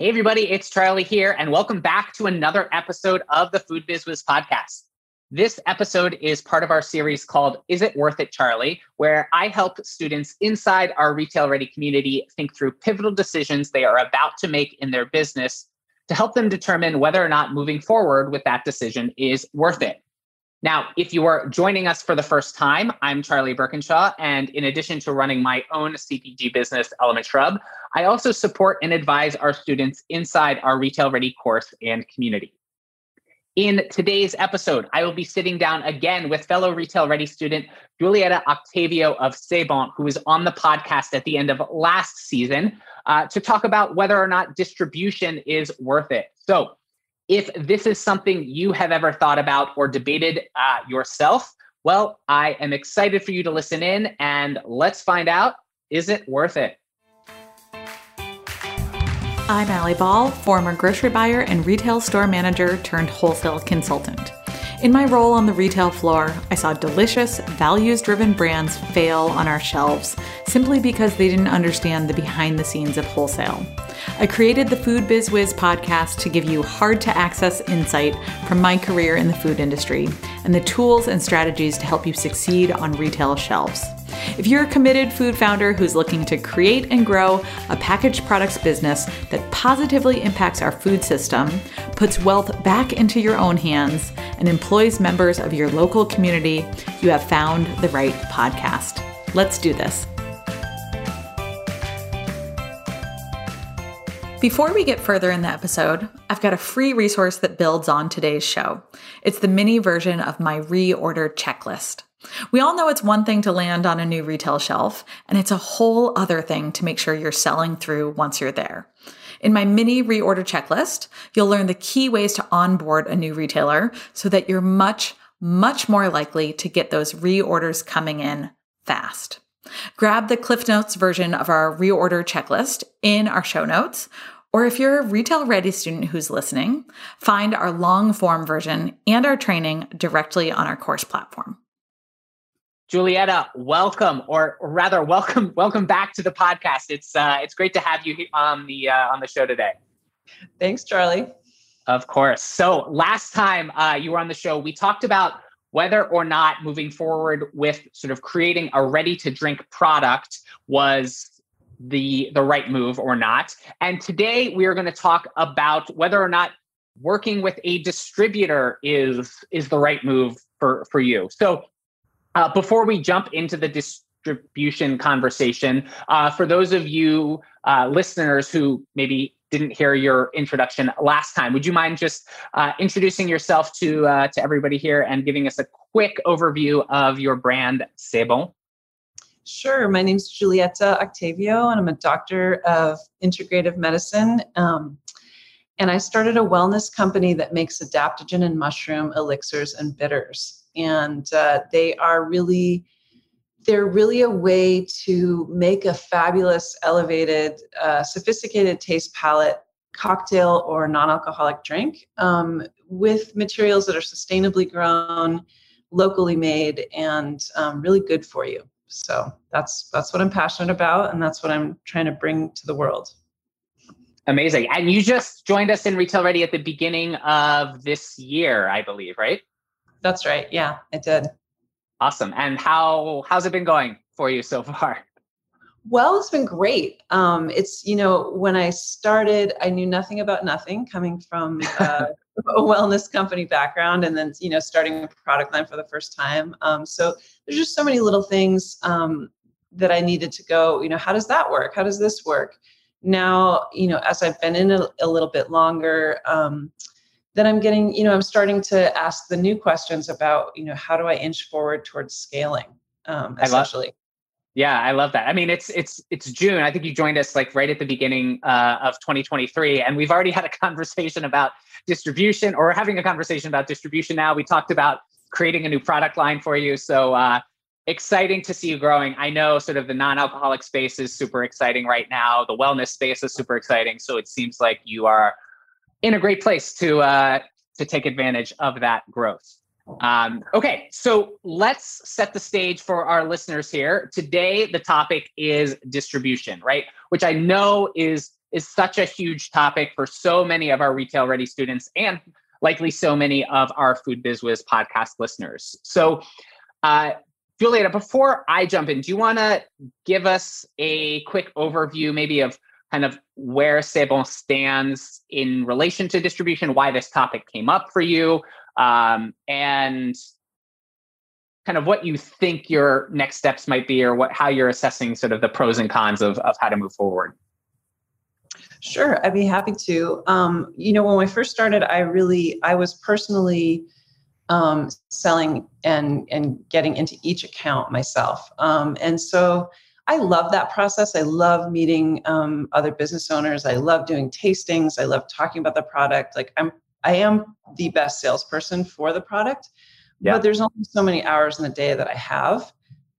Hey, everybody, it's Charlie here, and welcome back to another episode of the Food Biz Wiz podcast. This episode is part of our series called Is It Worth It, Charlie? where I help students inside our retail ready community think through pivotal decisions they are about to make in their business to help them determine whether or not moving forward with that decision is worth it. Now, if you are joining us for the first time, I'm Charlie Berkinshaw. And in addition to running my own CPG business, Element Shrub, I also support and advise our students inside our Retail Ready course and community. In today's episode, I will be sitting down again with fellow Retail Ready student Giulietta Octavio of Ceybon, who was on the podcast at the end of last season uh, to talk about whether or not distribution is worth it. So, if this is something you have ever thought about or debated uh, yourself, well, I am excited for you to listen in and let's find out is it worth it? I'm Allie Ball, former grocery buyer and retail store manager turned wholesale consultant. In my role on the retail floor, I saw delicious, values driven brands fail on our shelves simply because they didn't understand the behind the scenes of wholesale. I created the Food Biz Wiz podcast to give you hard to access insight from my career in the food industry and the tools and strategies to help you succeed on retail shelves. If you're a committed food founder who's looking to create and grow a packaged products business that positively impacts our food system, puts wealth back into your own hands, and employs members of your local community, you have found the right podcast. Let's do this. Before we get further in the episode, I've got a free resource that builds on today's show. It's the mini version of my reorder checklist. We all know it's one thing to land on a new retail shelf, and it's a whole other thing to make sure you're selling through once you're there. In my mini reorder checklist, you'll learn the key ways to onboard a new retailer so that you're much, much more likely to get those reorders coming in fast. Grab the Cliff Notes version of our reorder checklist in our show notes, or if you're a retail ready student who's listening, find our long form version and our training directly on our course platform. Giulietta, welcome, or rather, welcome, welcome back to the podcast. It's uh, it's great to have you on the uh, on the show today. Thanks, Charlie. Of course. So last time uh, you were on the show, we talked about whether or not moving forward with sort of creating a ready to drink product was the the right move or not. And today we are going to talk about whether or not working with a distributor is is the right move for for you. So uh, before we jump into the distribution conversation, uh, for those of you uh, listeners who maybe didn't hear your introduction last time, would you mind just uh, introducing yourself to uh, to everybody here and giving us a quick overview of your brand, Bon? Sure. My name is Giulietta Octavio, and I'm a doctor of integrative medicine. Um, and I started a wellness company that makes adaptogen and mushroom elixirs and bitters and uh, they are really they're really a way to make a fabulous elevated uh, sophisticated taste palette cocktail or non-alcoholic drink um, with materials that are sustainably grown locally made and um, really good for you so that's that's what i'm passionate about and that's what i'm trying to bring to the world amazing and you just joined us in retail ready at the beginning of this year i believe right that's right. Yeah, it did. Awesome. And how how's it been going for you so far? Well, it's been great. Um, it's you know when I started, I knew nothing about nothing, coming from uh, a wellness company background, and then you know starting a product line for the first time. Um, so there's just so many little things um, that I needed to go. You know, how does that work? How does this work? Now, you know, as I've been in a, a little bit longer, um, then I'm getting, you know, I'm starting to ask the new questions about, you know, how do I inch forward towards scaling, um, essentially. Love, yeah, I love that. I mean, it's it's it's June. I think you joined us like right at the beginning uh, of 2023, and we've already had a conversation about distribution, or having a conversation about distribution. Now we talked about creating a new product line for you. So uh, exciting to see you growing. I know sort of the non-alcoholic space is super exciting right now. The wellness space is super exciting. So it seems like you are in a great place to uh, to take advantage of that growth. Um, okay, so let's set the stage for our listeners here. Today, the topic is distribution, right? Which I know is is such a huge topic for so many of our retail ready students and likely so many of our Food Biz Wiz podcast listeners. So, uh, Giulietta, before I jump in, do you want to give us a quick overview, maybe of kind of where Ceybon stands in relation to distribution, why this topic came up for you, um, and kind of what you think your next steps might be, or what how you're assessing sort of the pros and cons of of how to move forward. Sure, I'd be happy to. Um, you know, when I first started, I really, I was personally um, selling and and getting into each account myself, um, and so I love that process. I love meeting um, other business owners. I love doing tastings. I love talking about the product. Like I'm, I am the best salesperson for the product, yeah. but there's only so many hours in the day that I have.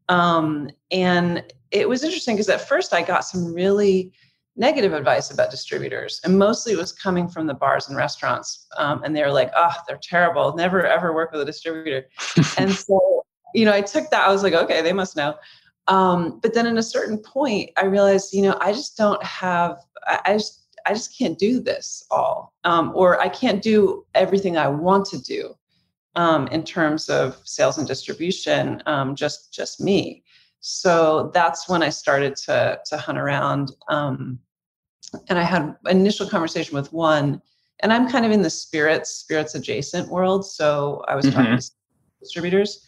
Um, and it was interesting because at first I got some really negative advice about distributors, and mostly it was coming from the bars and restaurants. Um, and they were like, "Oh, they're terrible. Never ever work with a distributor." and so, you know, I took that. I was like, "Okay, they must know." Um, but then at a certain point, I realized, you know, I just don't have. I, just I just can't do this all, um, or I can't do everything I want to do um, in terms of sales and distribution. Um, just just me. So that's when I started to to hunt around. Um, and I had initial conversation with one, and I'm kind of in the spirits spirits adjacent world. So I was mm-hmm. talking to distributors,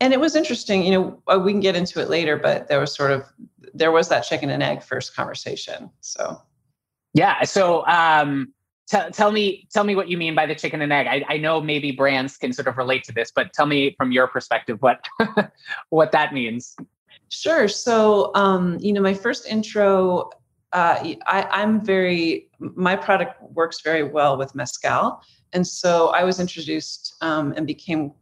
and it was interesting. You know, uh, we can get into it later, but there was sort of there was that chicken and egg first conversation. So yeah. So um, Tell, tell me tell me what you mean by the chicken and egg. I, I know maybe brands can sort of relate to this, but tell me from your perspective what what that means. Sure. So um, you know, my first intro uh, I, I'm very, my product works very well with Mezcal. And so I was introduced um, and became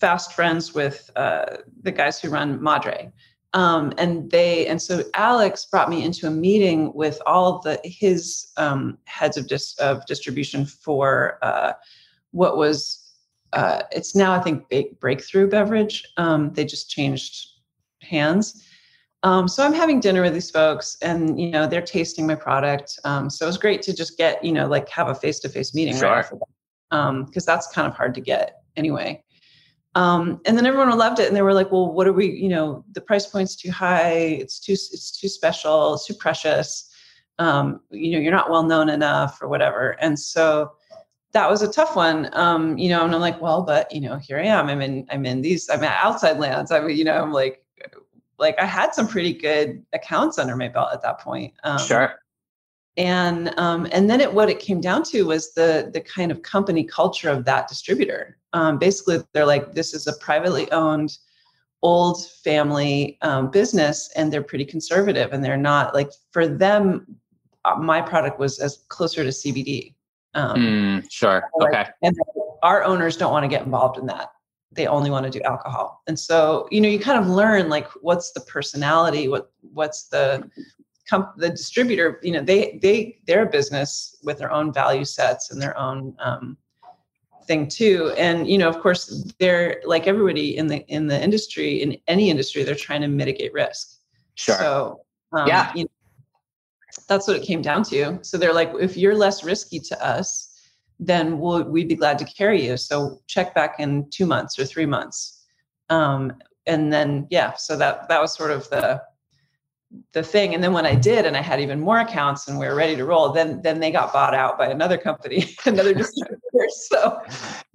fast friends with uh, the guys who run Madre. Um, and they, and so Alex brought me into a meeting with all the his um, heads of dis, of distribution for uh, what was uh, it's now I think Breakthru Beverage. Um, they just changed hands, um, so I'm having dinner with these folks, and you know they're tasting my product. Um, so it was great to just get you know like have a face to face meeting, sure. because um, that's kind of hard to get anyway. Um, and then everyone loved it, and they were like, "Well, what are we? You know, the price point's too high. It's too it's too special. It's too precious. Um, you know, you're not well known enough, or whatever." And so that was a tough one um, you know and i'm like well but you know here i am i'm in i'm in these i'm at outside lands i mean you know i'm like like I had some pretty good accounts under my belt at that point. Um, sure. And um, and then it what it came down to was the the kind of company culture of that distributor. Um, basically, they're like, this is a privately owned, old family um, business, and they're pretty conservative, and they're not like for them. Uh, my product was as closer to CBD. Mm, sure. Like, okay. And our owners don't want to get involved in that they only want to do alcohol and so you know you kind of learn like what's the personality what what's the comp- the distributor you know they they they're a business with their own value sets and their own um, thing too and you know of course they're like everybody in the in the industry in any industry they're trying to mitigate risk sure so um, yeah you know, that's what it came down to so they're like if you're less risky to us then we'll, we'd be glad to carry you. So check back in two months or three months. Um, and then, yeah, so that, that was sort of the, the thing. And then when I did, and I had even more accounts and we were ready to roll, then, then they got bought out by another company, another distributor. So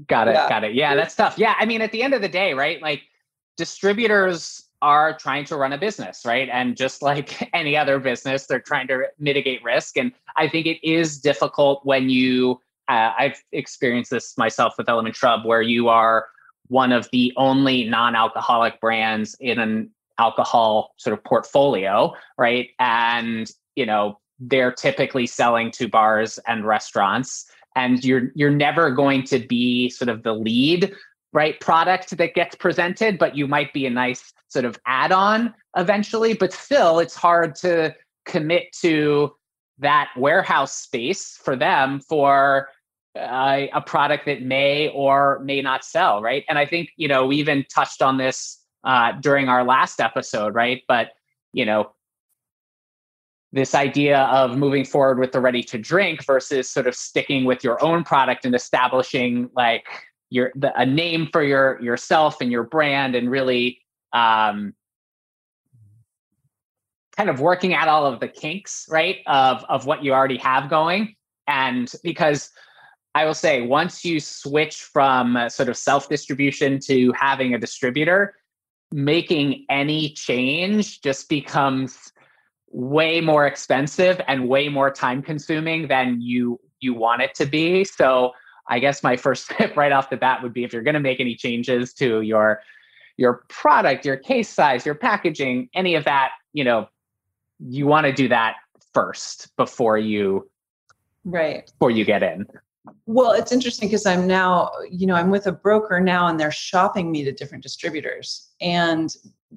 got it. Yeah. Got it. Yeah, that's tough. Yeah. I mean, at the end of the day, right? Like distributors are trying to run a business, right? And just like any other business, they're trying to mitigate risk. And I think it is difficult when you uh, I've experienced this myself with Element Shrub, where you are one of the only non-alcoholic brands in an alcohol sort of portfolio, right? And you know they're typically selling to bars and restaurants, and you're you're never going to be sort of the lead right product that gets presented, but you might be a nice sort of add-on eventually. But still, it's hard to commit to that warehouse space for them for uh, a product that may or may not sell, right? And I think you know we even touched on this uh, during our last episode, right? But you know, this idea of moving forward with the ready to drink versus sort of sticking with your own product and establishing like your the, a name for your yourself and your brand and really um, kind of working out all of the kinks right of of what you already have going. And because i will say once you switch from sort of self distribution to having a distributor making any change just becomes way more expensive and way more time consuming than you you want it to be. So i guess my first tip right off the bat would be if you're going to make any changes to your your product your case size your packaging any of that you know you want to do that first before you right. before you get in. Well it's interesting because i'm now you know i'm with a broker now and they're shopping me to different distributors. And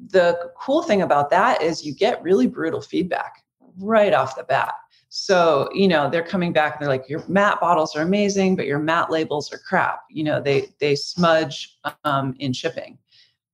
the cool thing about that is you get really brutal feedback right off the bat. So, you know, they're coming back and they're like, your matte bottles are amazing, but your matte labels are crap. You know, they they smudge um, in shipping.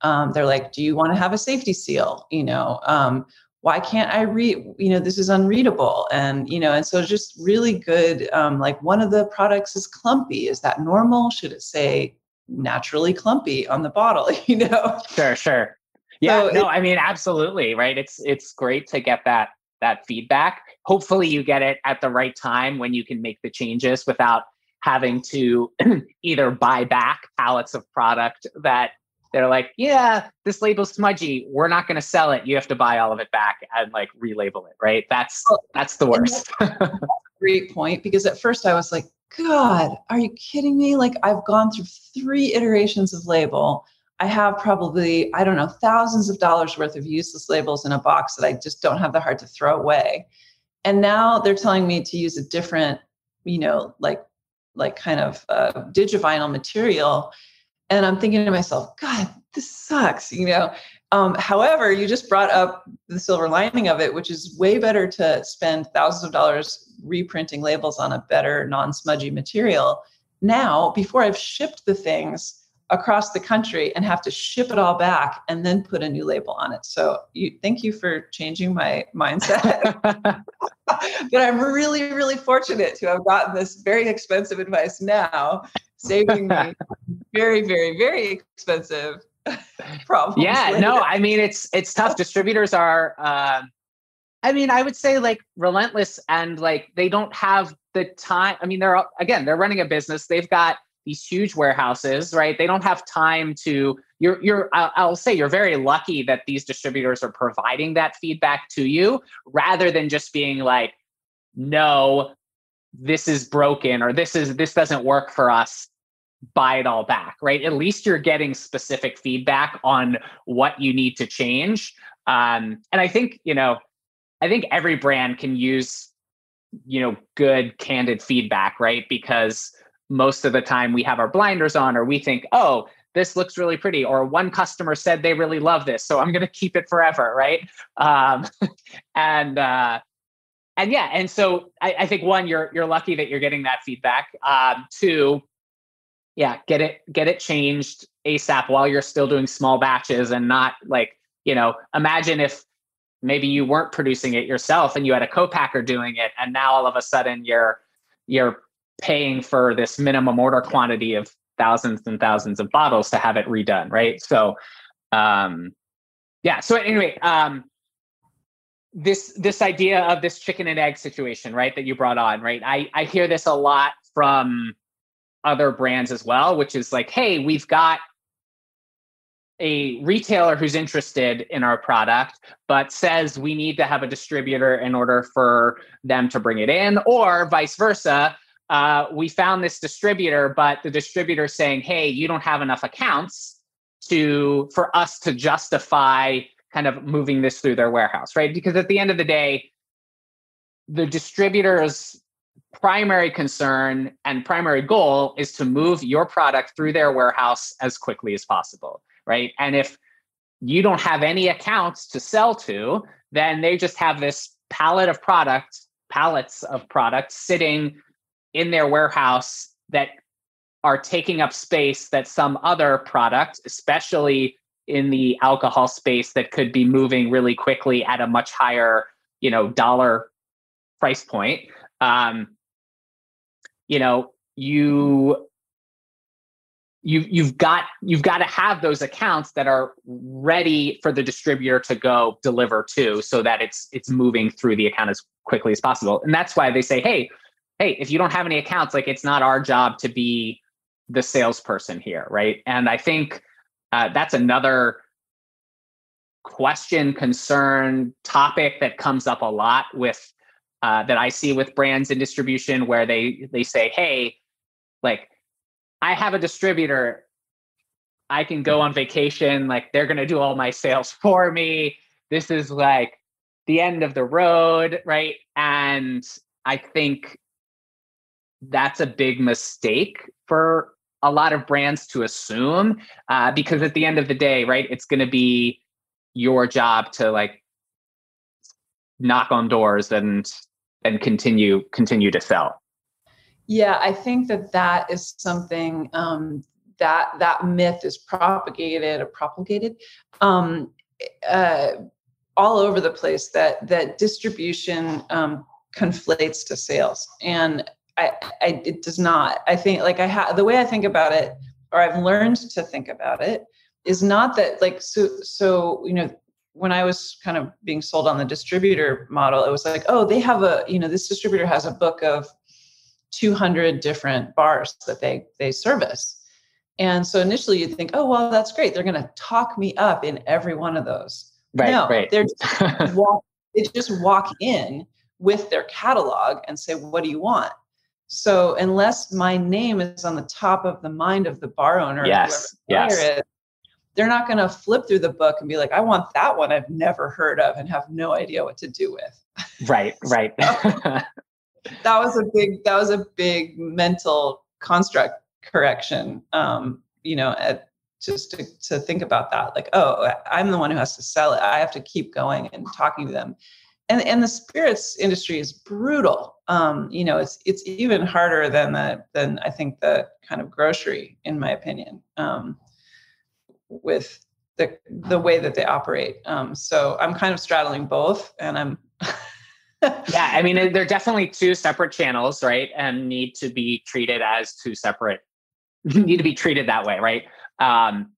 Um, they're like, do you want to have a safety seal? You know, um, why can't I read? You know, this is unreadable. And, you know, and so just really good. Um, like one of the products is clumpy. Is that normal? Should it say naturally clumpy on the bottle? You know? Sure, sure. Yeah, so no, I mean absolutely, right? It's it's great to get that that feedback. Hopefully you get it at the right time when you can make the changes without having to either buy back pallets of product that they're like, yeah, this label's smudgy. We're not going to sell it. You have to buy all of it back and like relabel it, right? That's that's the worst. That's great point because at first I was like, God, are you kidding me? Like I've gone through three iterations of label. I have probably, I don't know, thousands of dollars worth of useless labels in a box that I just don't have the heart to throw away. And now they're telling me to use a different, you know, like like kind of uh, digivinyl material. And I'm thinking to myself, God, this sucks, you know. Um, however, you just brought up the silver lining of it, which is way better to spend thousands of dollars reprinting labels on a better non-smudgy material now before I've shipped the things across the country and have to ship it all back and then put a new label on it. So you thank you for changing my mindset. but I'm really, really fortunate to have gotten this very expensive advice now, saving me very, very, very expensive problems. Yeah, later. no, I mean it's it's tough. Distributors are uh, I mean, I would say like relentless and like they don't have the time. I mean, they're again, they're running a business. They've got these huge warehouses, right? They don't have time to. You're, you're. I'll, I'll say you're very lucky that these distributors are providing that feedback to you, rather than just being like, "No, this is broken," or "This is this doesn't work for us." Buy it all back, right? At least you're getting specific feedback on what you need to change. Um, and I think you know, I think every brand can use you know good candid feedback, right? Because most of the time we have our blinders on or we think, oh, this looks really pretty or one customer said they really love this so i'm going to keep it forever right? Um, and uh, and yeah and so I, I, think one you're you're lucky that you're getting that feedback. Um, two yeah get it get it changed asap while you're still doing small batches and not like you know imagine if maybe you weren't producing it yourself and you had a co-packer doing it and now all of a sudden you're you're paying for this minimum order quantity of thousands and thousands of bottles to have it redone, right? So, um, yeah. So anyway, um, this this idea of this chicken and egg situation, right, that you brought on, right? I I hear this a lot from other brands as well, which is like, hey, we've got a retailer who's interested in our product but says we need to have a distributor in order for them to bring it in or vice versa uh, we found this distributor, but the distributor saying, "Hey, you don't have enough accounts to for us to justify kind of moving this through their warehouse, right? Because at the end of the day, the distributor's primary concern and primary goal is to move your product through their warehouse as quickly as possible, right? And if you don't have any accounts to sell to, then they just have this pallet of product, pallets of products sitting in their warehouse that are taking up space that some other product, especially in the alcohol space, that could be moving really quickly at a much higher, you know, dollar price point, um, you know, you you you've got you've got to have those accounts that are ready for the distributor to go deliver to so that it's it's moving through the account as quickly as possible. And that's why they say hey hey if you don't have any accounts like it's not our job to be the salesperson here right and i think uh, that's another question concern topic that comes up a lot with uh, that i see with brands and distribution where they they say hey like I have a distributor. I can go on vacation. Like they're to do all my sales for me. This is like the end of the road. Right. And I think that's a big mistake for a lot of brands to assume uh, because at the end of the day, right, it's going to be your job to like knock on doors and and continue continue to sell. Yeah, I think that that is something um, that that myth is propagated or propagated um, uh, all over the place. That that distribution um, conflates to sales, and I, I, it does not. I think like I have the way I think about it, or I've learned to think about it, is not that like so so you know when I was kind of being sold on the distributor model, it was like, oh, they have a, you know, this distributor has a book of 200 different bars that they they service. And so initially you'd think, oh well, that's great. They're going to talk me up in every one of those. Right, no, right. they're just walk, they just walk in with their catalog and say, what do you want? So unless my name is on the top of the mind of the bar owner, yes, yes. Is, they're not going to flip through the book and be like, I want that one I've never heard of and have no idea what to do with. Right, right. that was a big that was a big mental construct correction um you know at just to, to think about that like oh i'm the one who has to sell it i have to keep going and talking to them and and the spirits industry is brutal um you know it's it's even harder than the than i think the kind of grocery in my opinion um with the the way that they operate um so i'm kind of straddling both and i'm yeah, I mean, they're definitely two separate channels, right? And need to be treated as two separate, need to be treated that way, right? Um,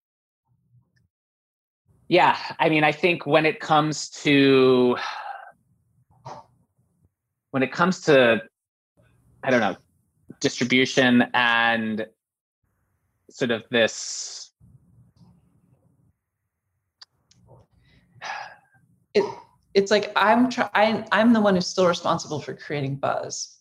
yeah, I mean, I think when it comes to, when it comes to, I don't know, distribution and sort of this, it, it's like I'm trying. I'm the one who's still responsible for creating buzz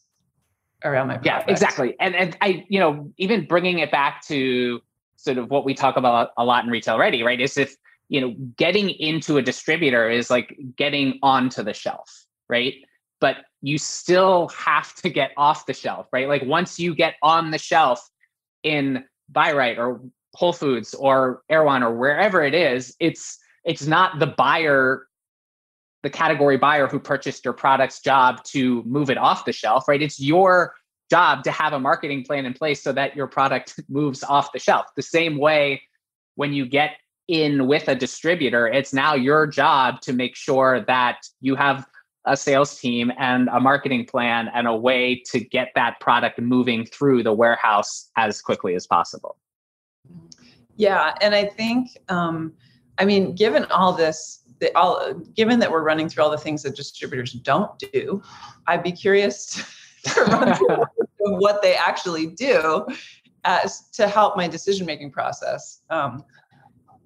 around my product. Yeah, exactly. And and I, you know, even bringing it back to sort of what we talk about a lot in retail ready, right? Is if you know, getting into a distributor is like getting onto the shelf, right? But you still have to get off the shelf, right? Like once you get on the shelf in Bi-Rite or Whole Foods or Erewhon or wherever it is, it's it's not the buyer the category buyer who purchased your product's job to move it off the shelf, right? It's your job to have a marketing plan in place so that your product moves off the shelf. The same way when you get in with a distributor, it's now your job to make sure that you have a sales team and a marketing plan and a way to get that product moving through the warehouse as quickly as possible. Yeah. And I think, um, I mean, given all this the, all given that we're running through all the things that distributors don't do, I'd be curious to run through what they actually do as to help my decision making process. Um,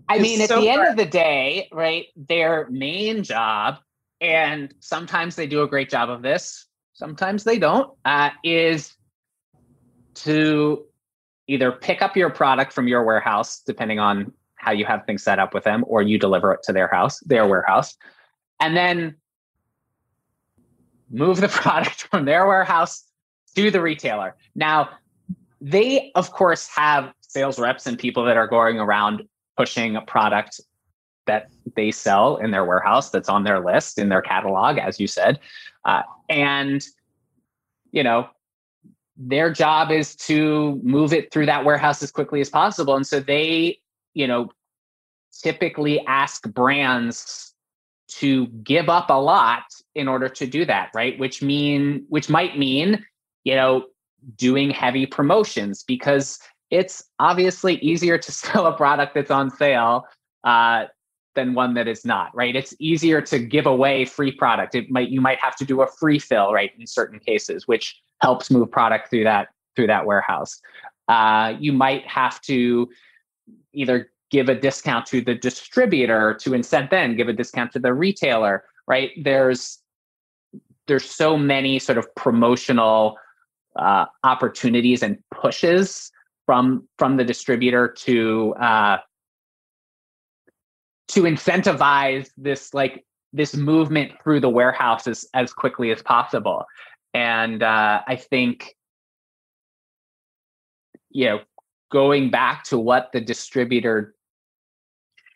I mean, at so the end of the day, right, their main job, and sometimes they do a great job of this, sometimes they don't, uh, is to either pick up your product from your warehouse, depending on how you have things set up with them, or you deliver it to their house, their warehouse, and then move the product from their warehouse to the retailer. Now, they, of course, have sales reps and people that are going around pushing a product that they sell in their warehouse that's on their list in their catalog, as you said. Uh, and, you know, their job is to move it through that warehouse as quickly as possible. And so they, you know, typically ask brands to give up a lot in order to do that, right? Which mean which might mean, you know, doing heavy promotions because it's obviously easier to sell a product that's on sale uh, than one that is not, right? It's easier to give away free product. It might you might have to do a free fill, right, in certain cases, which helps move product through that through that warehouse. Uh, you might have to either give a discount to the distributor to incent them, give a discount to the retailer, right? There's there's so many sort of promotional uh, opportunities and pushes from from the distributor to uh, to incentivize this like this movement through the warehouses as quickly as possible. And uh, I think, you know, going back to what the distributor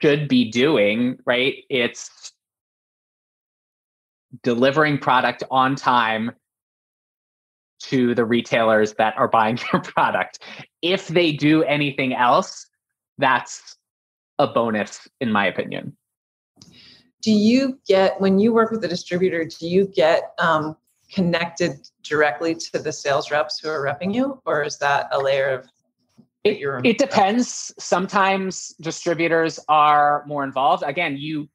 should be doing, right? It's delivering product on time to the retailers that are buying your product. If they do anything else, that's a bonus, in my opinion. Do you get, when you work with a distributor, do you get um, connected directly to the sales reps who are repping you, or is that a layer of it, it depends. Sometimes distributors are more involved. Again, you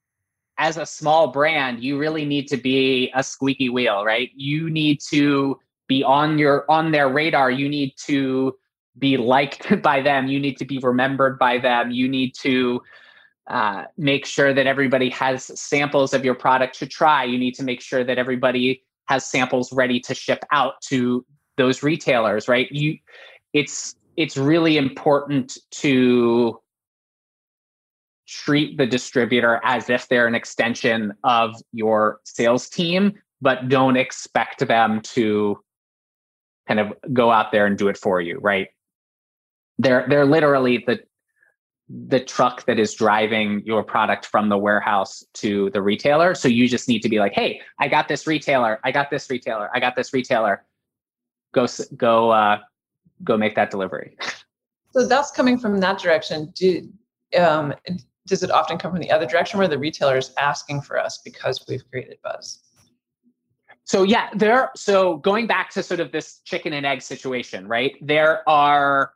as a small brand, you really need to be a squeaky wheel, right? You need to be on your on their radar. You need to be liked by them. You need to be remembered by them. You need to uh, make sure that everybody has samples of your product to try. You need to make sure that everybody has samples ready to ship out to those retailers, right? You, it's it's really important to treat the distributor as if they're an extension of your sales team, but don't expect them to kind of go out there and do it for you, right? They're they're literally the the truck that is driving your product from the warehouse to the retailer. So you just need to be like, "Hey, I got this retailer. I got this retailer. I got this retailer. Go go uh, go make that delivery." So that's coming from that direction. Do um, does it often come from the other direction where the retailer is asking for us because we've created buzz? So yeah, there. So going back to sort of this chicken and egg situation, right? There are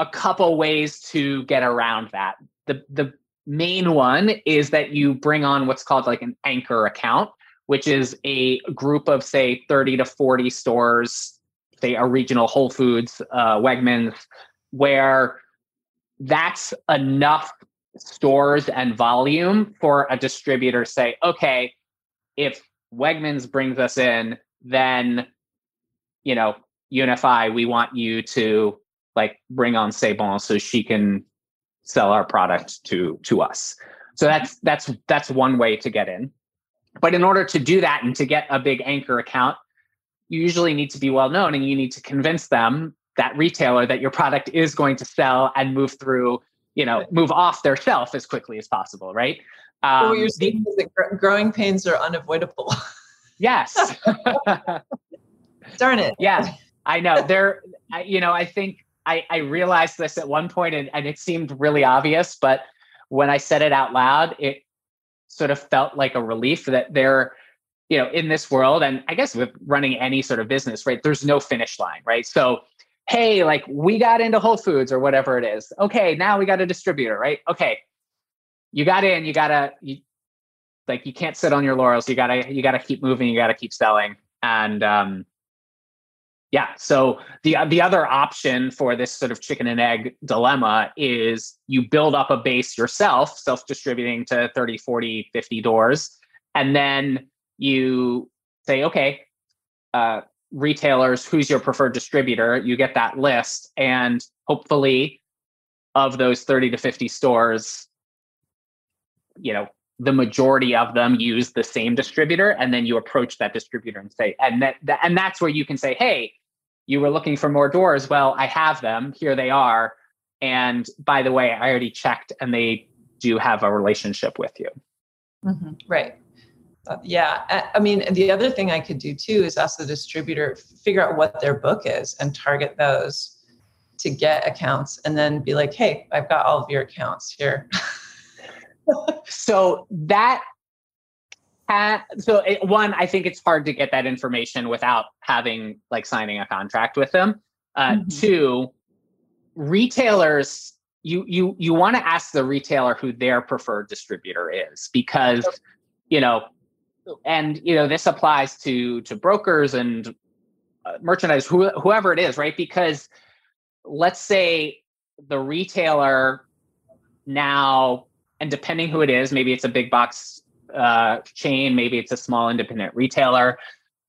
a couple ways to get around that. The the main one is that you bring on what's called like an anchor account, which is a group of say 30 to 40 stores, say a regional Whole Foods, uh, Wegmans, where that's enough stores and volume for a distributor say, okay, if Wegmans brings us in, then you know, UNFI, we want you to like bring on C'est so she can sell our product to to us. So that's that's that's one way to get in. But in order to do that and to get a big anchor account, you usually need to be well known and you need to convince them that retailer that your product is going to sell and move through, you know, move off their shelf as quickly as possible, right? Um, what you're saying is that growing pains are unavoidable. yes. Darn it. Yeah, I know. There, you know, I think I, I realized this at one point and, and it seemed really obvious, but when I said it out loud, it sort of felt like a relief that there, you know, in this world, and I guess with running any sort of business, right, there's no finish line, right? So, hey, like we got into Whole Foods or whatever it is. Okay, now we got a distributor, right? Okay, you got in, you gotta, you, like, you can't sit on your laurels. You gotta, you gotta keep moving. You gotta keep selling, and um, yeah. So the the other option for this sort of chicken and egg dilemma is you build up a base yourself, self-distributing to 30, 40, 50 doors, and then you say, okay, uh, retailers, who's your preferred distributor? You get that list, and hopefully, of those 30 to 50 stores, you know, the majority of them use the same distributor and then you approach that distributor and say and that, and that's where you can say hey you were looking for more doors. Well i have them. Here they are. And by the way i already checked and they do have a relationship with you. Mm-hmm. right. Uh, yeah. I, I mean the other thing i could do too is ask the distributor figure out what their book is and target those to get accounts and then be like hey i've got all of your accounts here. So that ha- so it, one, I think it's hard to get that information without having like signing a contract with them. Uh, mm-hmm. Two, retailers, you you you want to ask the retailer who their preferred distributor is because you know, and you know this applies to to brokers and uh, merchandise, who, whoever it is, right? Because let's say the retailer now, and depending who it is, maybe it's a big box uh, chain, maybe it's a small independent retailer,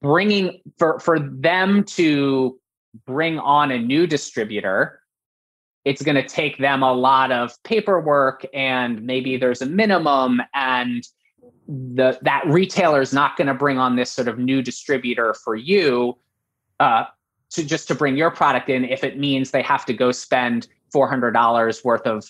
bringing for for them to bring on a new distributor it's going to take them a lot of paperwork and maybe there's a minimum and the that retailer is not going to bring on this sort of new distributor for you uh, to just to bring your product in if it means they have to go spend $400 worth of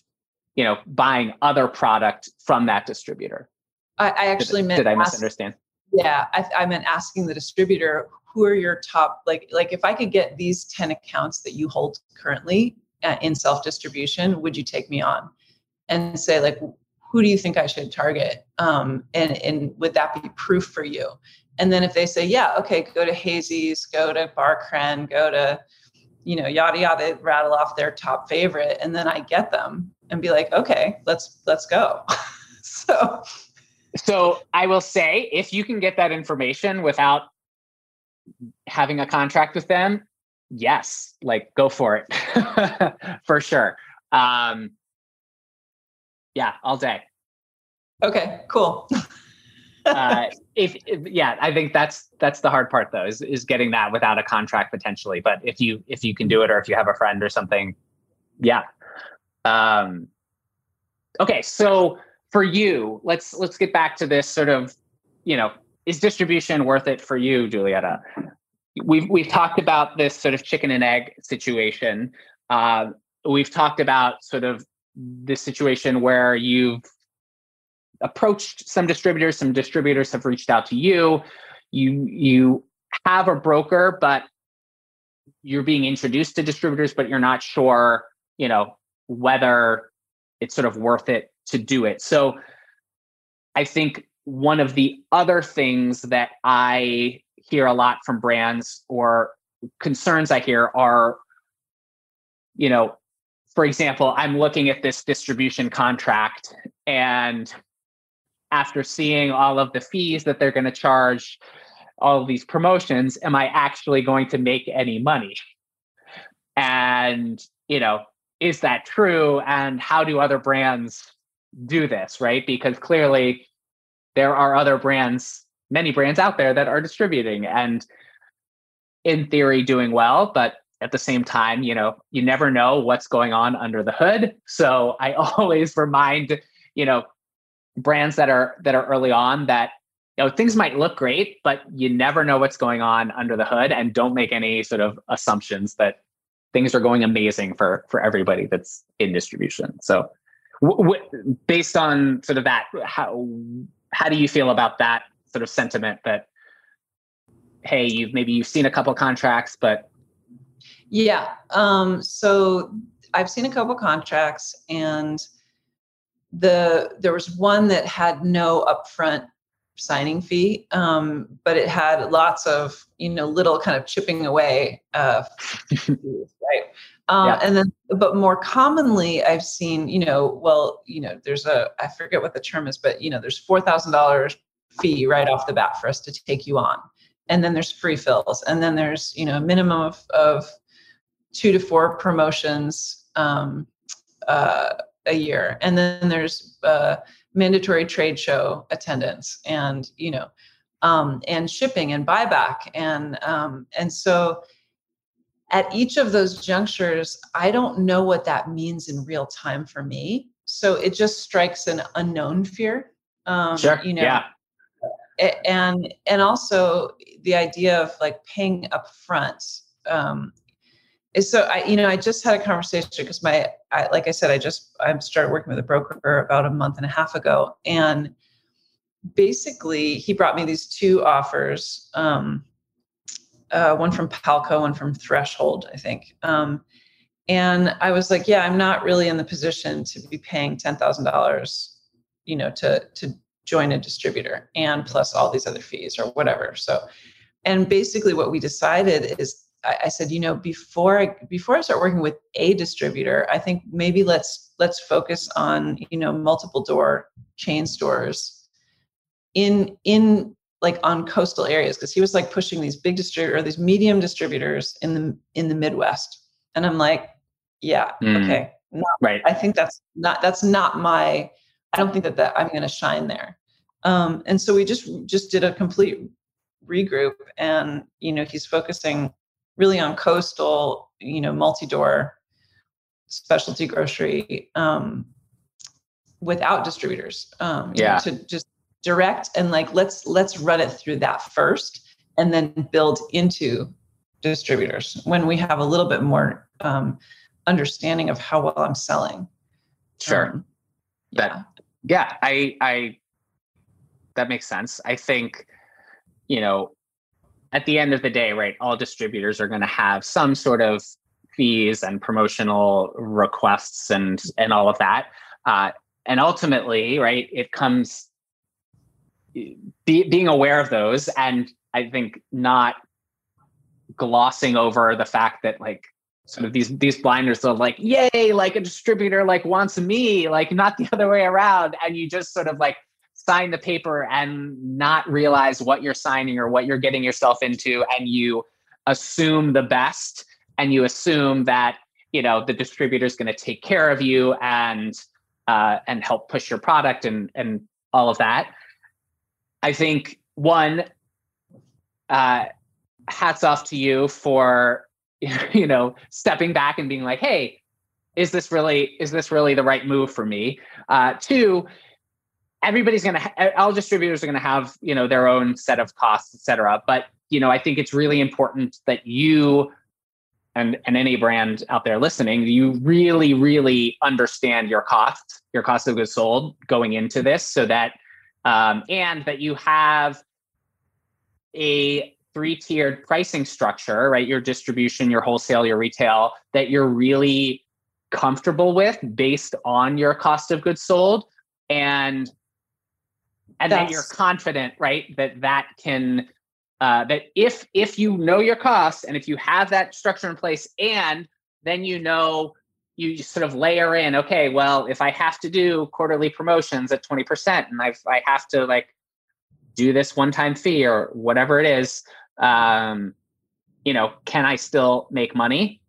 you know buying other product from that distributor i, I actually did, meant did i misunderstand? Yeah I, I meant asking the distributor who are your top like like if i could get these 10 accounts that you hold currently uh, in self distribution would you take me on? And say like who do you think i should target? Um, and and would that be proof for you? And then if they say yeah okay go to hazy's go to bar Kren, go to you know yada yada rattle off their top favorite and then i get them and be like okay let's let's go. So so i will say if you can get that information without having a contract with them yes like go for it. For sure. Um yeah all day. Okay cool. Uh if, if, yeah i think that's that's the hard part though is, is getting that without a contract potentially. But if you if you can do it or if you have a friend or something yeah. Um okay so for you let's let's get back to this sort of you know is distribution worth it for you Giulietta we've we've talked about this sort of chicken and egg situation. Uh, we've talked about sort of this situation where you've approached some distributors. Some distributors have reached out to you. You you have a broker, but you're being introduced to distributors, but you're not sure, you know, whether it's sort of worth it to do it. So I think one of the other things that I hear a lot from brands or concerns I hear are, you know, for example, I'm looking at this distribution contract and after seeing all of the fees that they're going to charge, all of these promotions, am I actually going to make any money? And, you know, is that true? And how do other brands do this, right? Because clearly there are other brands many brands out there that are distributing and in theory doing well but at the same time you know you never know what's going on under the hood so i always remind you know brands that are that are early on that you know things might look great but you never know what's going on under the hood and don't make any sort of assumptions that things are going amazing for for everybody that's in distribution so w- w- based on sort of that how how do you feel about that sort of sentiment that hey you've maybe you've seen a couple contracts but yeah um so i've seen a couple contracts and the there was one that had no upfront signing fee um, but it had lots of you know little kind of chipping away uh, right um, yeah. and then but more commonly i've seen you know well you know there's a i forget what the term is but you know there's four thousand dollars fee right off the bat for us to take you on. And then there's free fills. And then there's you know a minimum of, of two to four promotions um, uh, a year. And then there's uh, mandatory trade show attendance and you know um, and shipping and buyback. And um, and so at each of those junctures i don't know what that means in real time for me. So it just strikes an unknown fear um, sure. you know. Yeah. And and also the idea of like paying up front um, is so I you know I just had a conversation because my I, like I said I just I started working with a broker about a month and a half ago and basically he brought me these two offers um, uh, one from Palco one from Threshold I think um, and I was like yeah I'm not really in the position to be paying ten thousand dollars you know to to join a distributor and plus all these other fees or whatever. So, and basically what we decided is I, I said, you know, before I before I start working with a distributor, I think maybe let's let's focus on you know multiple door chain stores in in like on coastal areas because he was like pushing these big distributor or these medium distributors in the in the Midwest, and I'm like, yeah, mm. okay, not, right. I think that's not that's not my. I don't think that that I'm going to shine there. Um, and so we just just did a complete regroup, and you know he's focusing really on coastal, you know, multi-door specialty grocery um, without distributors. Um, yeah. Know, to just direct and like let's let's run it through that first, and then build into distributors when we have a little bit more um, understanding of how well I'm selling. Sure. Um, yeah. That, yeah, I I that makes sense. I think, you know, at the end of the day, right, all distributors are going to have some sort of fees and promotional requests and and all of that. Uh, and ultimately, right, it comes be, being aware of those, and I think not glossing over the fact that like sort of these these blinders are like, yay, like a distributor like wants me, like not the other way around, and you just sort of like sign the paper and not realize what you're signing or what you're getting yourself into and you assume the best and you assume that you know the distributor is going to take care of you and uh, and help push your product and and all of that i think one uh, hats off to you for you know stepping back and being like hey is this really is this really the right move for me? Uh, two everybody's to ha- all distributors are to have you know their own set of costs et cetera. But you know i think it's really important that you and and any brand out there listening you really really understand your cost your cost of goods sold going into this so that um, and that you have a three tiered pricing structure right your distribution your wholesale your retail that you're really comfortable with based on your cost of goods sold and and That's, that you're confident, right? That that can uh, that if if you know your costs and if you have that structure in place, and then you know you sort of layer in, okay, well, if I have to do quarterly promotions at twenty percent, and I I have to like do this one time fee or whatever it is, um, you know, can I still make money?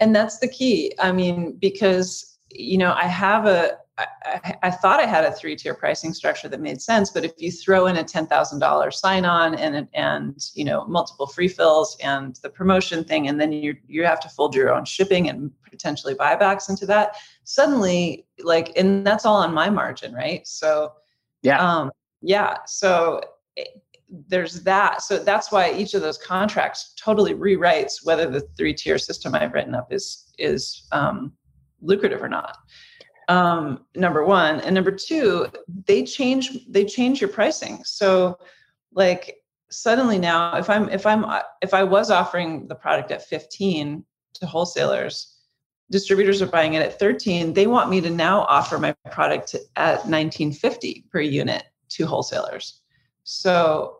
And that's the key. I mean, because you know, I have a I, I, thought I had a three tier pricing structure that made sense, but if you throw in a ten thousand dollars sign on and and you know multiple free fills and the promotion thing, and then you you have to fold your own shipping and potentially buybacks into that, suddenly like and that's all on my margin, right? So yeah, um, yeah. So it, eh, there's that. So that's why each of those contracts totally rewrites whether the three tier system I've written up is is um, lucrative or not um, number one. And number two they change they change your pricing. So like suddenly now if i'm if i'm if i was offering the product at 15 to wholesalers distributors are buying it at 13 they want me to now offer my product at 1950 per unit to wholesalers. So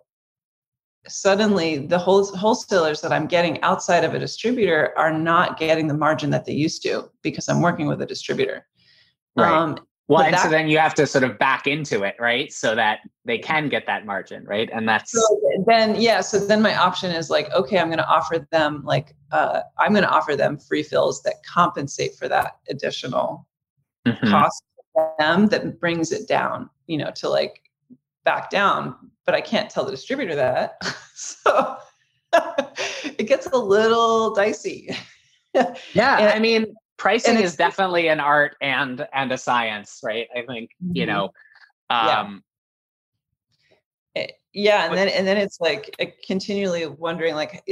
suddenly the whole, wholesalers that i'm getting outside of a distributor are not getting the margin that they used to because i'm working with a distributor Right. Um, well, and that, so then you have to sort of back into it, right? So that they can get that margin, right? And that's so then, yeah. So then my option is like, okay, I'm going to offer them like, uh, I'm going to offer them free fills that compensate for that additional mm-hmm. cost them that brings it down, you know, to like back down. But I can't tell the distributor that, so it gets a little dicey. yeah, and, I mean, pricing is definitely an art and and a science right i think mm-hmm. you know um yeah. yeah and then and then it's like uh, continually wondering like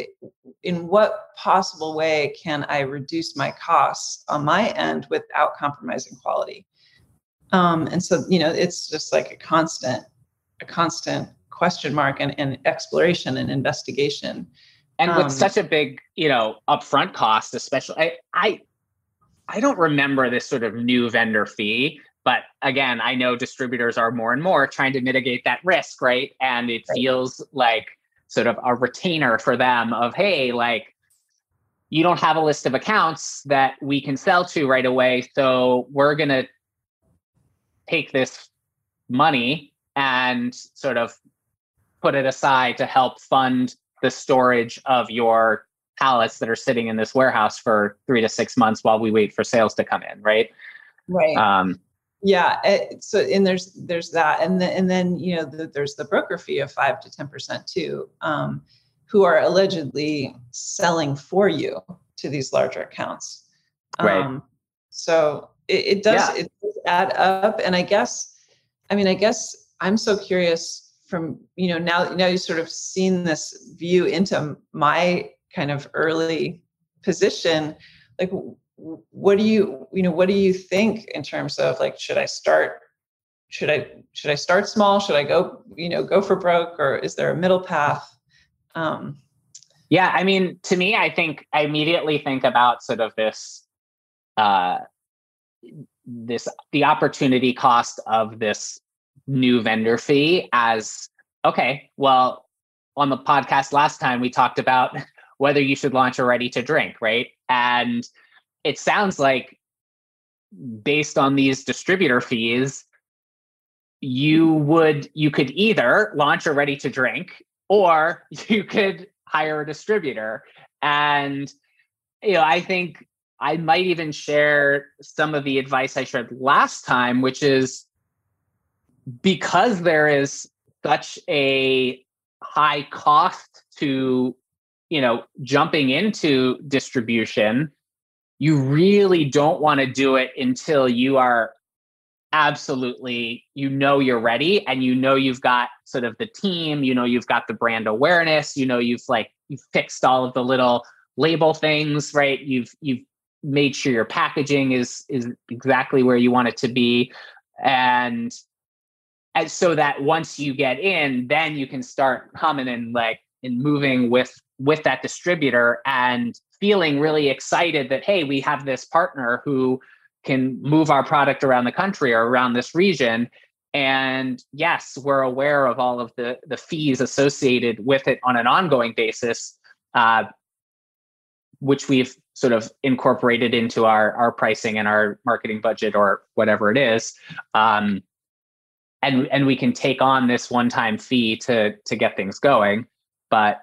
in what possible way can i reduce my costs on my end without compromising quality um and so you know it's just like a constant a constant question mark and, and exploration and investigation and with um, such a big you know upfront cost especially i i I don't remember this sort of new vendor fee, but again, I know distributors are more and more trying to mitigate that risk, right? And it right. feels like sort of a retainer for them of, hey, like you don't have a list of accounts that we can sell to right away. So we're going to take this money and sort of put it aside to help fund the storage of your pallets that are sitting in this warehouse for three to six months while we wait for sales to come in right? Right. Um, yeah it, so and there's there's that and then and then you know the, there's the broker fee of five to ten percent too um, who are allegedly selling for you to these larger accounts. Right. Um, so it, it does yeah. it does add up and i guess i mean i guess i'm so curious from you know now now you sort of seen this view into my kind of early position like what do you you know what do you think in terms of like should i start should i should i start small? Should i go you know go for broke or is there a middle path? Um yeah i mean to me i think i immediately think about sort of this uh this the opportunity cost of this new vendor fee as okay, well, on the podcast last time, we talked about whether you should launch a ready to drink, right? And it sounds like based on these distributor fees, you would you could either launch a ready to drink or you could hire a distributor and you know i think i might even share some of the advice i shared last time which is because there is such a high cost to you know jumping into distribution you really don't want to do it until you are absolutely you know you're ready and you know you've got sort of the team you know you've got the brand awareness you know you've like you've fixed all of the little label things right? You've you've made sure your packaging is is exactly where you want it to be. And and so that once you get in then you can start coming and like and moving with with that distributor and feeling really excited that hey we have this partner who can move our product around the country or around this region. And yes we're aware of all of the the fees associated with it on an ongoing basis uh, which we've sort of incorporated into our our pricing and our marketing budget or whatever it is. Um, and and we can take on this one time fee to to get things going. But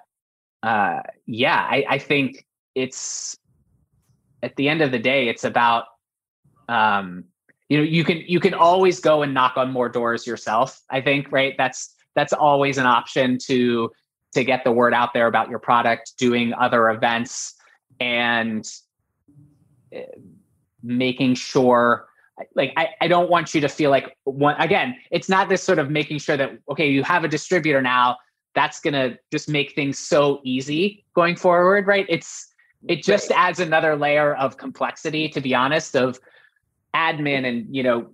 uh yeah I, I think it's at the end of the day it's about um you know you can you can always go and knock on more doors yourself i think right? That's that's always an option to to get the word out there about your product doing other events and eh, making sure like I, I don't want you to feel like one again it's not this sort of making sure that okay you have a distributor now that's gonna just make things so easy going forward right it's it just right. adds another layer of complexity to be honest of admin and you know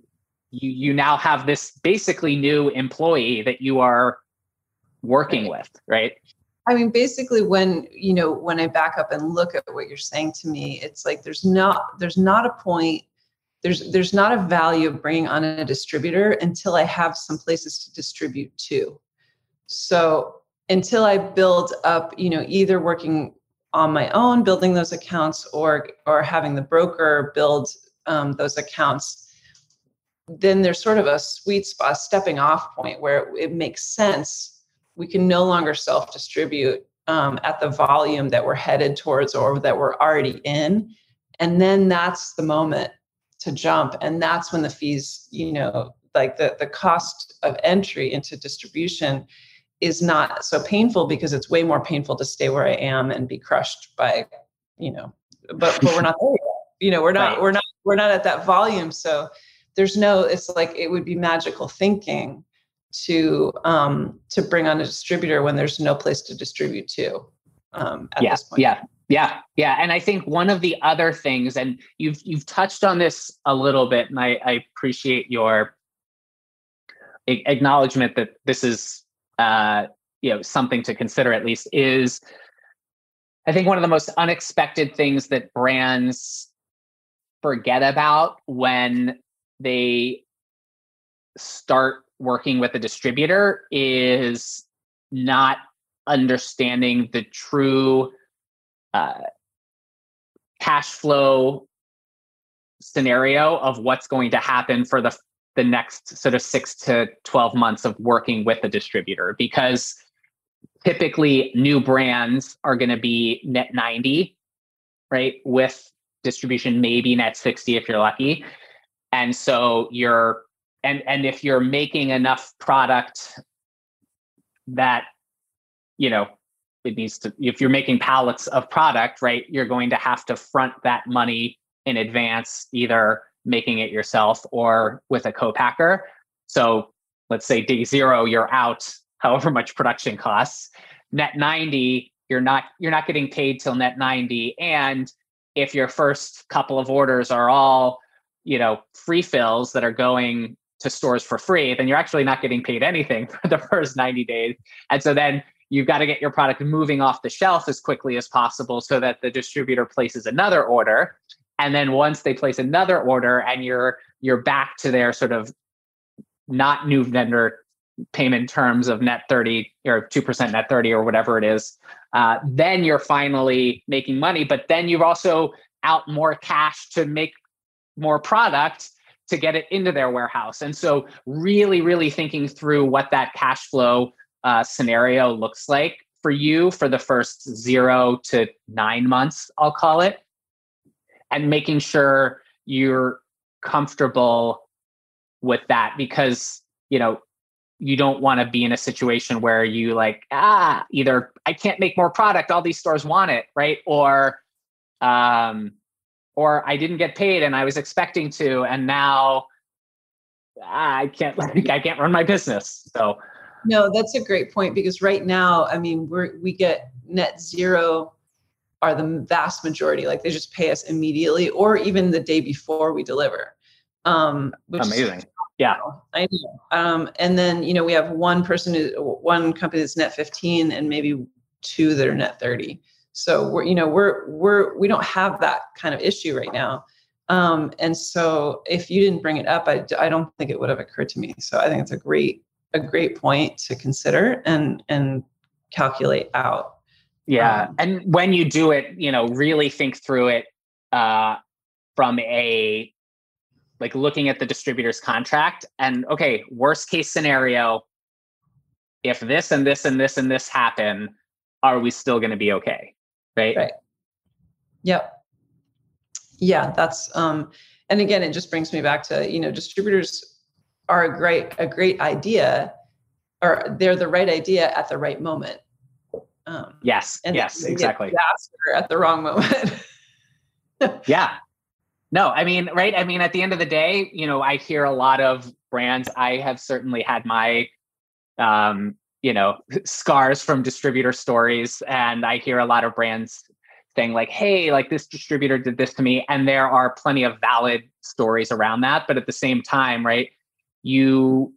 you you now have this basically new employee that you are working right. with right I mean, basically, when you know, when I back up and look at what you're saying to me, it's like there's not there's not a point there's there's not a value of bringing on a distributor until I have some places to distribute to. So until I build up, you know, either working on my own, building those accounts, or or having the broker build um, those accounts, then there's sort of a sweet spot, stepping off point where it makes sense. We can no longer self distribute um, at the volume that we're headed towards or that we're already in. And then that's the moment to jump and that's when the fees you know like the the cost of entry into distribution is not so painful because it's way more painful to stay where i am and be crushed by you know but but we're not there yet. you know we're not right. we're not we're not at that volume so there's no it's like it would be magical thinking to um to bring on a distributor when there's no place to distribute to um at yeah, this point yeah yeah, yeah, and I think one of the other things, and you've you've touched on this a little bit, and I, I appreciate your acknowledgement that this is uh, you know something to consider at least is I think one of the most unexpected things that brands forget about when they start working with a distributor is not understanding the true uh, cash flow scenario of what's going to happen for the the next sort of 6 to 12 months of working with a distributor because typically new brands are going to be net 90 right? With distribution maybe net 60 if you're lucky. And so you're and and if you're making enough product that you know it needs to if you're making pallets of product right you're going to have to front that money in advance either making it yourself or with a co-packer. So let's say day zero you're out however much production costs. Net 90 you're not you're not getting paid till net 90 and if your first couple of orders are all you know free fills that are going to stores for free then you're actually not getting paid anything for the first 90 days. And so then you've got to get your product moving off the shelf as quickly as possible so that the distributor places another order and then once they place another order and you're you're back to their sort of not new vendor payment terms of net 30 or 2% net 30 or whatever it is uh, then you're finally making money but then you've also out more cash to make more product to get it into their warehouse. And so really really thinking through what that cash flow uh, scenario looks like for you for the first zero to nine months i'll call it and making sure you're comfortable with that because you know you don't want to be in a situation where you like ah either i can't make more product all these stores want it right? Or um or i didn't get paid and i was expecting to and now ah, i can't like i can't run my business. So no that's a great point because right now i mean we're we get net zero are the vast majority like they just pay us immediately or even the day before we deliver um amazing yeah, I know. Um, and then you know we have one person, who, one company that's net 15, and maybe two that are net 30. So we're you know we're we're we don't have that kind of issue right now. Um, and so if you didn't bring it up, I I don't think it would have occurred to me. So I think it's a great a great point to consider and and calculate out. Yeah, um, and when you do it, you know, really think through it uh, from a like looking at the distributor's contract and okay, worst case scenario, if this and this and this and this happen, are we still going to be okay? Right. Right. Yep. Yeah, that's um and again it just brings me back to, you know, distributors are a great a great idea or they're the right idea at the right moment. Um, yes. And yes. Exactly. At the wrong moment. yeah. No, I mean, right. I mean, at the end of the day, you know, I hear a lot of brands. I have certainly had my, um, you know, scars from distributor stories, and I hear a lot of brands saying like, "Hey, like this distributor did this to me," and there are plenty of valid stories around that. But at the same time, right, you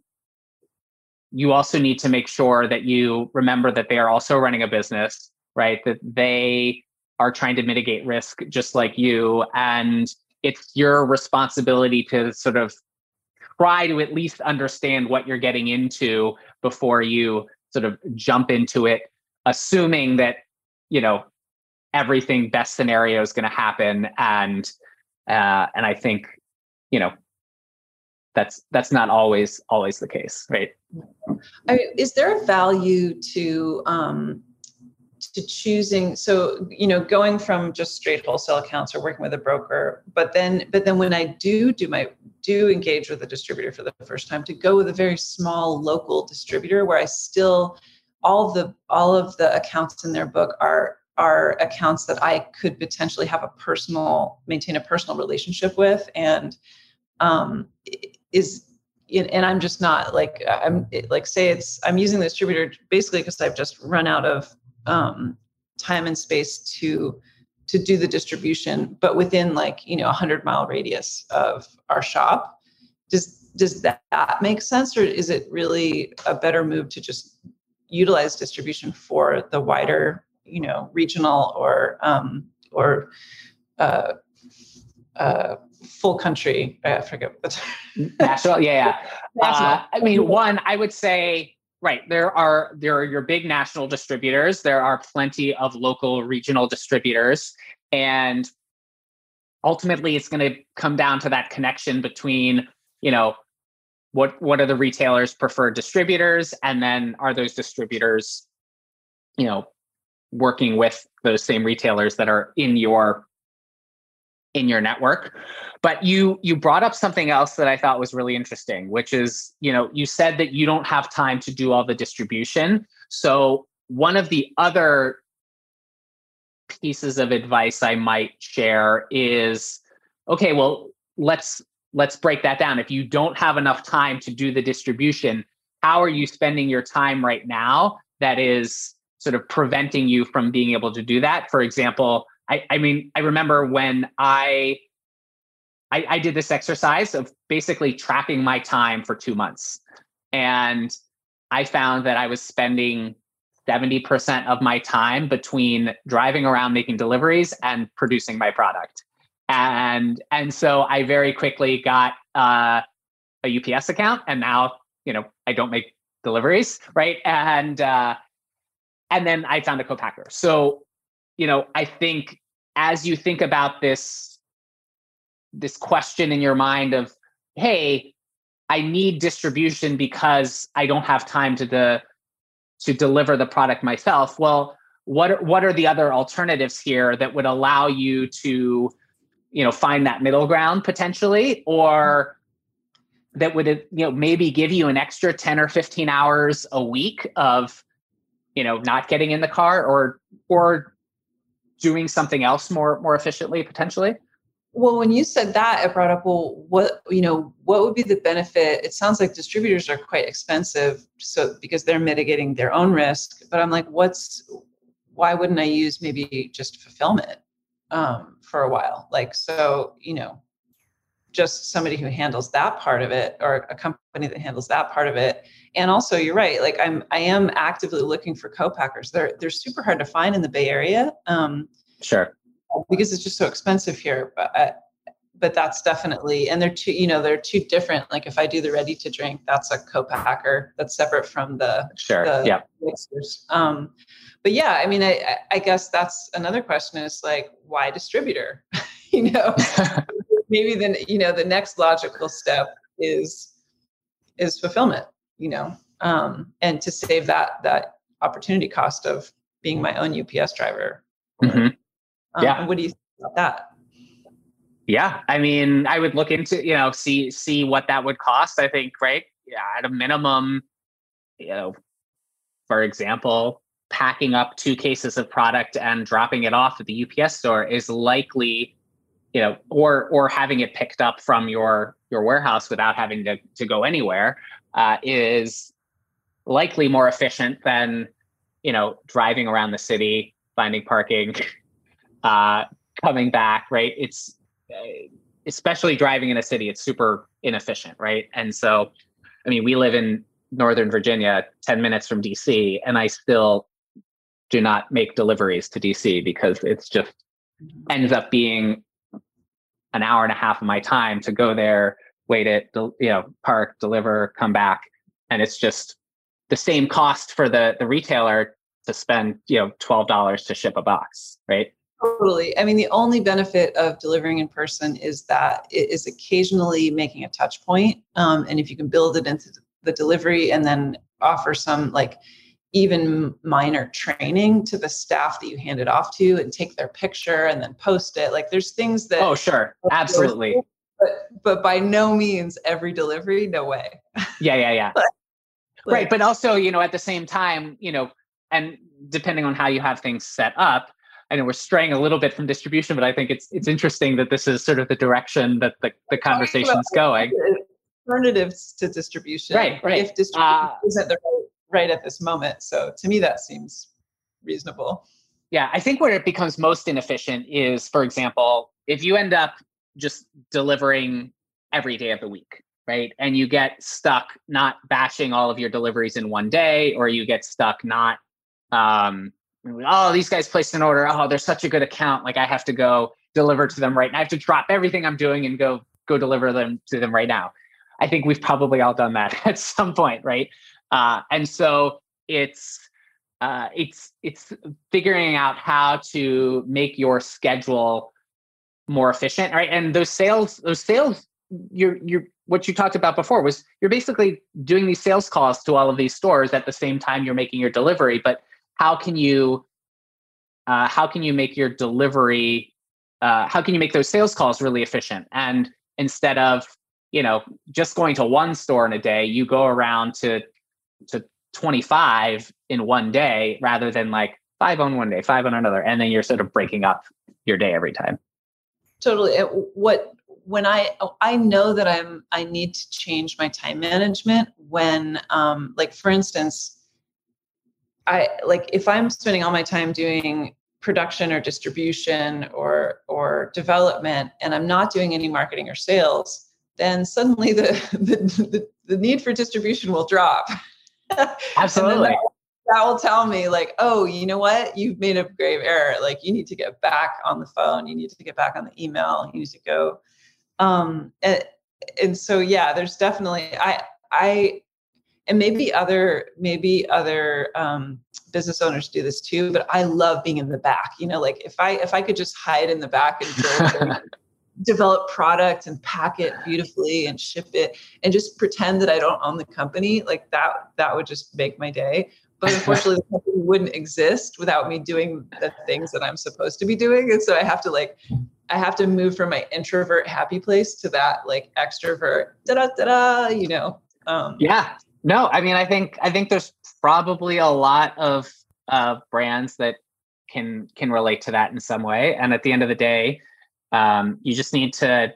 you also need to make sure that you remember that they are also running a business, right? That they are trying to mitigate risk just like you, and it's your responsibility to sort of try to at least understand what you're getting into before you sort of jump into it assuming that you know everything best scenario is going to happen and uh, and i think you know that's that's not always always the case right? I mean, is there a value to um, to choosing so you know going from just straight wholesale accounts or working with a broker but then but then when i do do my do engage with a distributor for the first time to go with a very small local distributor where i still all the all of the accounts in their book are are accounts that i could potentially have a personal maintain a personal relationship with and um is and i'm just not like i'm like say it's i'm using the distributor basically because i've just run out of um, time and space to to do the distribution, but within like you know a hundred mile radius of our shop. Does does that, that make sense, or is it really a better move to just utilize distribution for the wider you know regional or um, or uh, uh, full country. I forget what national. Yeah, yeah. national. Uh, I mean, one, I would say right there are there are your big national distributors. There are plenty of local regional distributors, and ultimately, it's going to come down to that connection between you know what what are the retailers' preferred distributors, and then are those distributors, you know, working with those same retailers that are in your in your network but you you brought up something else that i thought was really interesting which is you know you said that you don't have time to do all the distribution. So one of the other pieces of advice i might share is okay well let's let's break that down. If you don't have enough time to do the distribution how are you spending your time right now that is sort of preventing you from being able to do that? For example I, I mean, I remember when I, I I did this exercise of basically tracking my time for two months, and I found that I was spending 70% of my time between driving around making deliveries and producing my product. And and so I very quickly got uh, a UPS account, and now you know I don't make deliveries, right? And uh, and then I found a co-packer. So you know, I think as you think about this this question in your mind of, hey, I need distribution because I don't have time to the to deliver the product myself. Well, what what are the other alternatives here that would allow you to, you know, find that middle ground potentially, or that would you know maybe give you an extra 10 or 15 hours a week of you know not getting in the car or or doing something else more more efficiently potentially? Well when you said that it brought up well what you know what would be the benefit? It sounds like distributors are quite expensive so because they're mitigating their own risk but i'm like what's why wouldn't i use maybe just fulfillment um, for a while? Like so you know just somebody who handles that part of it or a company that handles that part of it. And also you're right like i'm i am actively looking for co-packers. They're they're super hard to find in the bay area um, sure. because it's just so expensive here but I, uh, but that's definitely and they're two you know they're two different like if i do the ready to drink that's a co-packer that's separate from the sure the yeah. mixers. Um but yeah i mean i i guess that's another question is like why distributor? You know maybe then you know the next logical step is is fulfillment you know um, and to save that that opportunity cost of being my own ups driver. Mm-hmm. um, yeah. what do you think about that? Yeah i mean i would look into you know see see what that would cost. I think right yeah at a minimum you know for example packing up two cases of product and dropping it off at the ups store is likely you know or or having it picked up from your your warehouse without having to, to go anywhere uh, is likely more efficient than you know driving around the city finding parking uh, coming back right? It's uh, especially driving in a city it's super inefficient right? And so i mean we live in northern virginia 10 minutes from dc and i still do not make deliveries to dc because it's just ends up being an hour and a half of my time to go there, wait it, you know, park, deliver, come back, and it's just the same cost for the the retailer to spend you know twelve dollars to ship a box, right? Totally. I mean, the only benefit of delivering in person is that it is occasionally making a touch point, um, and if you can build it into the delivery and then offer some like even minor training to the staff that you hand it off to and take their picture and then post it. Like there's things that Oh, sure. Absolutely. But but by no means every delivery, no way. Yeah, yeah, yeah. like, right, but also, you know, at the same time, you know, and depending on how you have things set up, I know we're straying a little bit from distribution, but I think it's it's interesting that this is sort of the direction that the, the conversation's going. Alternatives to distribution. Right, right. If distribution uh, isn't the right right at this moment. So to me, that seems reasonable. Yeah, I think where it becomes most inefficient is, for example, if you end up just delivering every day of the week, right? And you get stuck not bashing all of your deliveries in one day, or you get stuck not, um, oh, these guys placed an order. Oh, they're such a good account. Like I have to go deliver to them right now. I have to drop everything I'm doing and go go deliver them to them right now. I think we've probably all done that at some point, right? Uh, and so it's uh, it's it's figuring out how to make your schedule more efficient, right? And those sales, those sales, you're you're what you talked about before was you're basically doing these sales calls to all of these stores at the same time you're making your delivery. But how can you uh, how can you make your delivery uh, how can you make those sales calls really efficient and instead of you know just going to one store in a day you go around to to 25 in one day rather than like five on one day five on another and then you're sort of breaking up your day every time. Totally what when i i know that i'm i need to change my time management when um like for instance i like if i'm spending all my time doing production or distribution or or development and i'm not doing any marketing or sales then suddenly the the, the, the need for distribution will drop absolutely. that, will tell me like oh you know what? You've made a grave error. Like you need to get back on the phone. You need to get back on the email. You need to go um and, and so yeah there's definitely i i and maybe other maybe other um, business owners do this too but i love being in the back you know like if i if i could just hide in the back and develop product and pack it beautifully and ship it and just pretend that i don't own the company like that that would just make my day. But unfortunately the company wouldn't exist without me doing the things that i'm supposed to be doing. And so i have to like i have to move from my introvert happy place to that like extrovert da da da da you know um, yeah. No, I mean, I think I think there's probably a lot of uh, brands that can can relate to that in some way. And at the end of the day, um, you just need to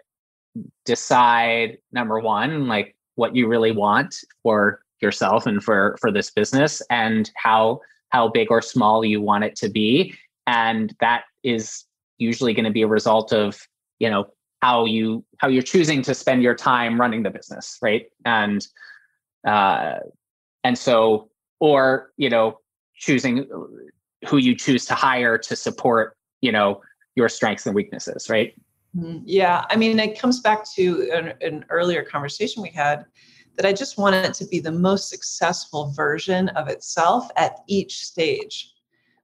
decide number one, like what you really want for yourself and for for this business, and how how big or small you want it to be. And that is usually going to be a result of you know how you how you're choosing to spend your time running the business, right? And uh, and so, or, you know, choosing who you choose to hire to support, you know, your strengths and weaknesses, right? Mm-hmm. Yeah. I mean, it comes back to an, an earlier conversation we had that I just want it to be the most successful version of itself at each stage.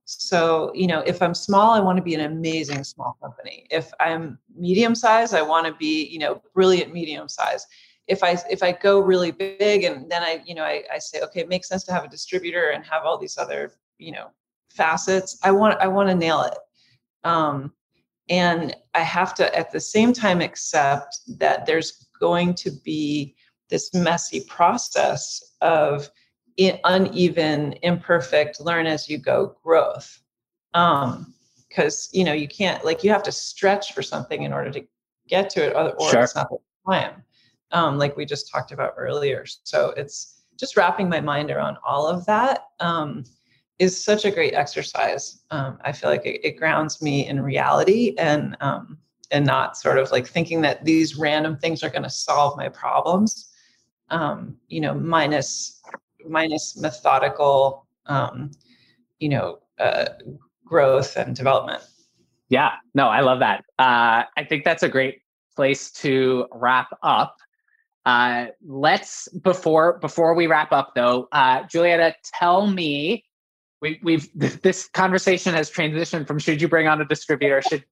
So, you know, if I'm small, I want to be an amazing small company. If I'm medium size, I want to be, you know, brilliant medium size if I if I go really big and then I you know I, I say okay it makes sense to have a distributor and have all these other you know facets I want I want to nail it um, and I have to at the same time accept that there's going to be this messy process of uneven imperfect learn as you go growth um because you know you can't like you have to stretch for something in order to get to it or, or sure. it's not the time um, like we just talked about earlier. So it's just wrapping my mind around all of that um, is such a great exercise. Um, I feel like it, it, grounds me in reality and um, and not sort of like thinking that these random things are going to solve my problems. Um, you know, minus minus methodical, um, you know, uh, growth and development. Yeah, no, I love that. Uh, I think that's a great place to wrap up. Uh, let's before before we wrap up though, uh, Giulietta, tell me we, we've this conversation has transitioned from should you bring on a distributor should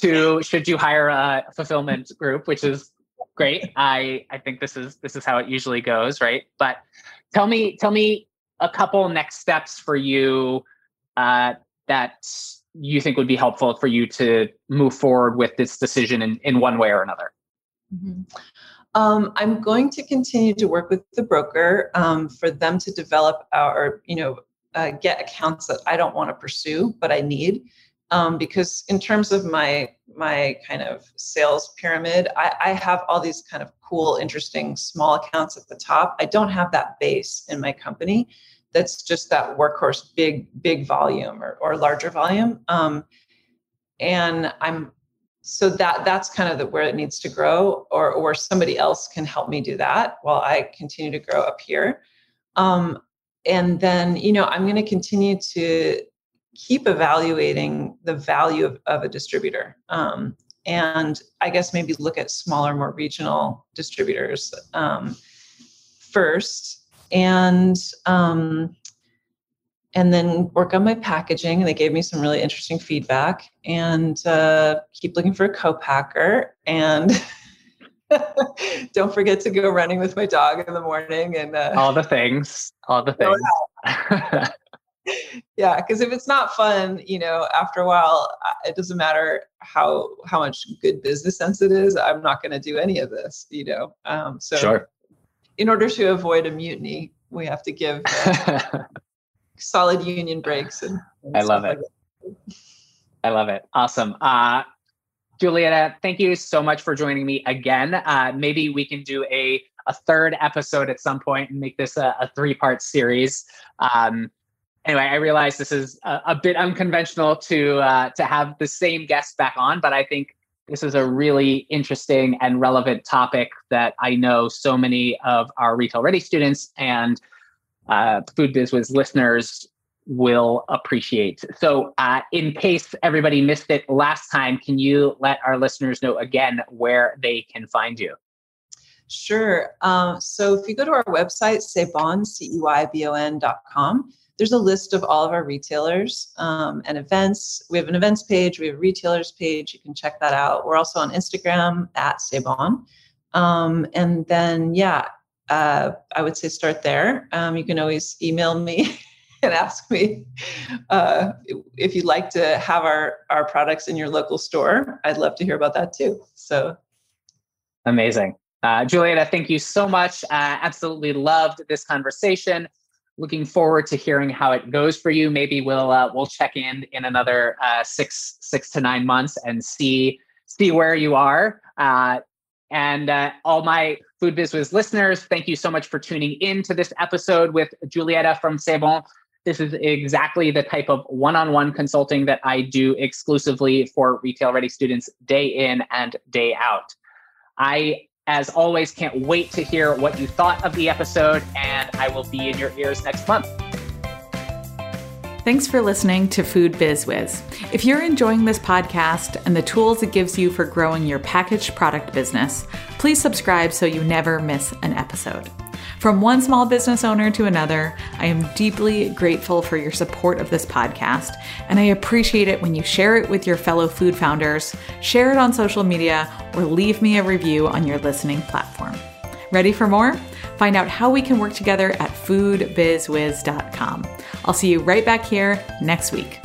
to should you hire a fulfillment group, which is great. I I think this is this is how it usually goes, right? But tell me tell me a couple next steps for you uh, that you think would be helpful for you to move forward with this decision in, in one way or another. Mm-hmm. Um, I'm going to continue to work with the broker um, for them to develop our, you know, uh, get accounts that I don't want to pursue, but I need. Um, because in terms of my my kind of sales pyramid, I, I have all these kind of cool, interesting small accounts at the top. I don't have that base in my company. That's just that workhorse, big big volume or, or larger volume. Um, and I'm so that that's kind of the, where it needs to grow or or somebody else can help me do that while i continue to grow up here um, and then you know i'm going to continue to keep evaluating the value of, of a distributor. Um, and I guess maybe look at smaller, more regional distributors um, first, and um, and then work on my packaging. They gave me some really interesting feedback, and uh, keep looking for a co-packer. And don't forget to go running with my dog in the morning, and uh, all the things, all the things. yeah. Because if it's not fun you know after a while it doesn't matter how how much good business sense it is i'm not going to do any of this you know? Um, so sure. in order to avoid a mutiny we have to give uh, solid union breaks and, and i love it like i love it. Awesome. Uh, Giulietta thank you so much for joining me again. Uh, maybe we can do a a third episode at some point and make this a, a three part series. Um, anyway, I realize this is a, a bit unconventional to uh, to have the same guest back on, but I think this is a really interesting and relevant topic that I know so many of our retail ready students and uh, Food Biz Wiz listeners will appreciate. So, uh, in case everybody missed it last time, can you let our listeners know again where they can find you? Sure. Um, so, if you go to our website, ceybon, C E Y B O N dot com, there's a list of all of our retailers um, and events. We have an events page, we have a retailers page. You can check that out. We're also on Instagram at Ceybon. Um, and then, yeah, uh, I would say start there. Um, you can always email me and ask me uh, if you'd like to have our, our products in your local store. I'd love to hear about that too. So amazing. Uh, thank you so much. Uh, absolutely loved this conversation looking forward to hearing how it goes for you. Maybe we'll uh, we'll check in in another uh, six six to nine months and see see where you are. Uh, and uh, all my Food Wiz listeners, thank you so much for tuning in to this episode with Giulietta from Ceybon. This is exactly the type of one-on-one consulting that I do exclusively for retail ready students day in and day out. I as always, can't wait to hear what you thought of the episode, and I will be in your ears next month. Thanks for listening to Food Biz Wiz. If you're enjoying this podcast and the tools it gives you for growing your packaged product business, please subscribe so you never miss an episode. From one small business owner to another, I am deeply grateful for your support of this podcast, and I appreciate it when you share it with your fellow food founders, share it on social media, or leave me a review on your listening platform. Ready for more? Find out how we can work together at foodbizwiz.com. I'll see you right back here next week.